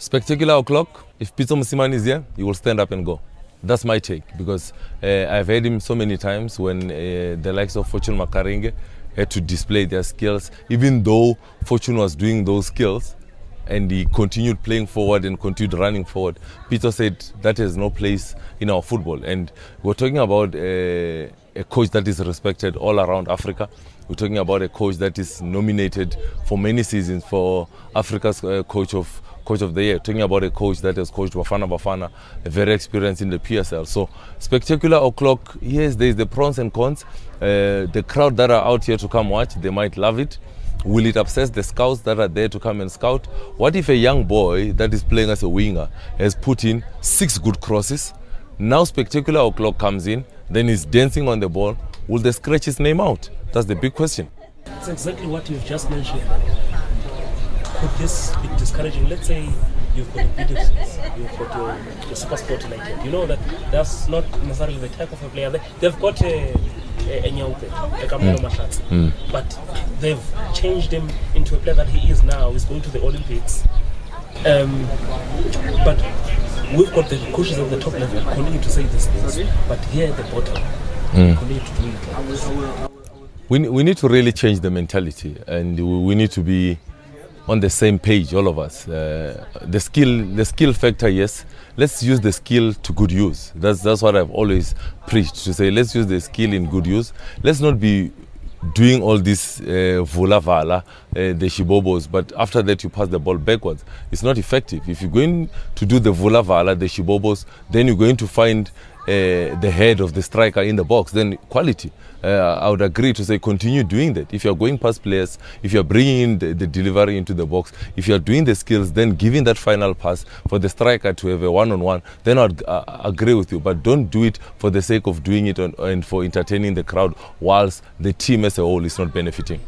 Spectacular o'clock. If Pitso Mosimane is here, he will stand up and go. That's my take because uh, I've heard him so many times when uh, the likes of Fortune Makaringe had to display their skills, even though Fortune was doing those skills and he continued playing forward and continued running forward. Pitso said that has no place in our football. And we're talking about uh, a coach that is respected all around Africa. We're talking about a coach that is nominated for many seasons for Africa's uh, coach of coach of the year. Talking about a coach that has coached Bafana Bafana, very experienced in the PSL. So spectacular o'clock. Yes, there is the pros and cons. Uh, the crowd that are out here to come watch, they might love it. Will it upset the scouts that are there to come and scout? What if a young boy that is playing as a winger has put in six good crosses? Now spectacular o'clock comes in, then he's dancing on the ball. Will they scratch his name out? That's the big question. It's exactly what you've just mentioned. Could this be discouraging? Let's say you've got a bit you've got your, your super sport like it. You know that that's not necessarily the type of a player. They, they've got a a, a Nyaupe, a Kamelo mm. but they've changed him into a player that he is now. He's going to the Olympics. Um, but we've got the coaches of the top level continue to say these things, but here at the bottom, mm. continue to do it. We, we need to really change the mentality and we need to be on the same page, all of us. Uh, the skill, the skill factor, yes. Let's use the skill to good use. That's that's what I've always preached to say. Let's use the skill in good use. Let's not be doing all this uh, vala, uh, the shibobos, but after that you pass the ball backwards. It's not effective. If you're going to do the vula vala, the shibobos, then you're going to find the head of the striker in the box, then quality. Uh, I would agree to say continue doing that. If you're going past players, if you're bringing the, the, delivery into the box, if you're doing the skills, then giving that final pass for the striker to have a one-on-one, then I'd uh, agree with you. But don't do it for the sake of doing it on, and for entertaining the crowd whilst the team as a whole is not benefiting.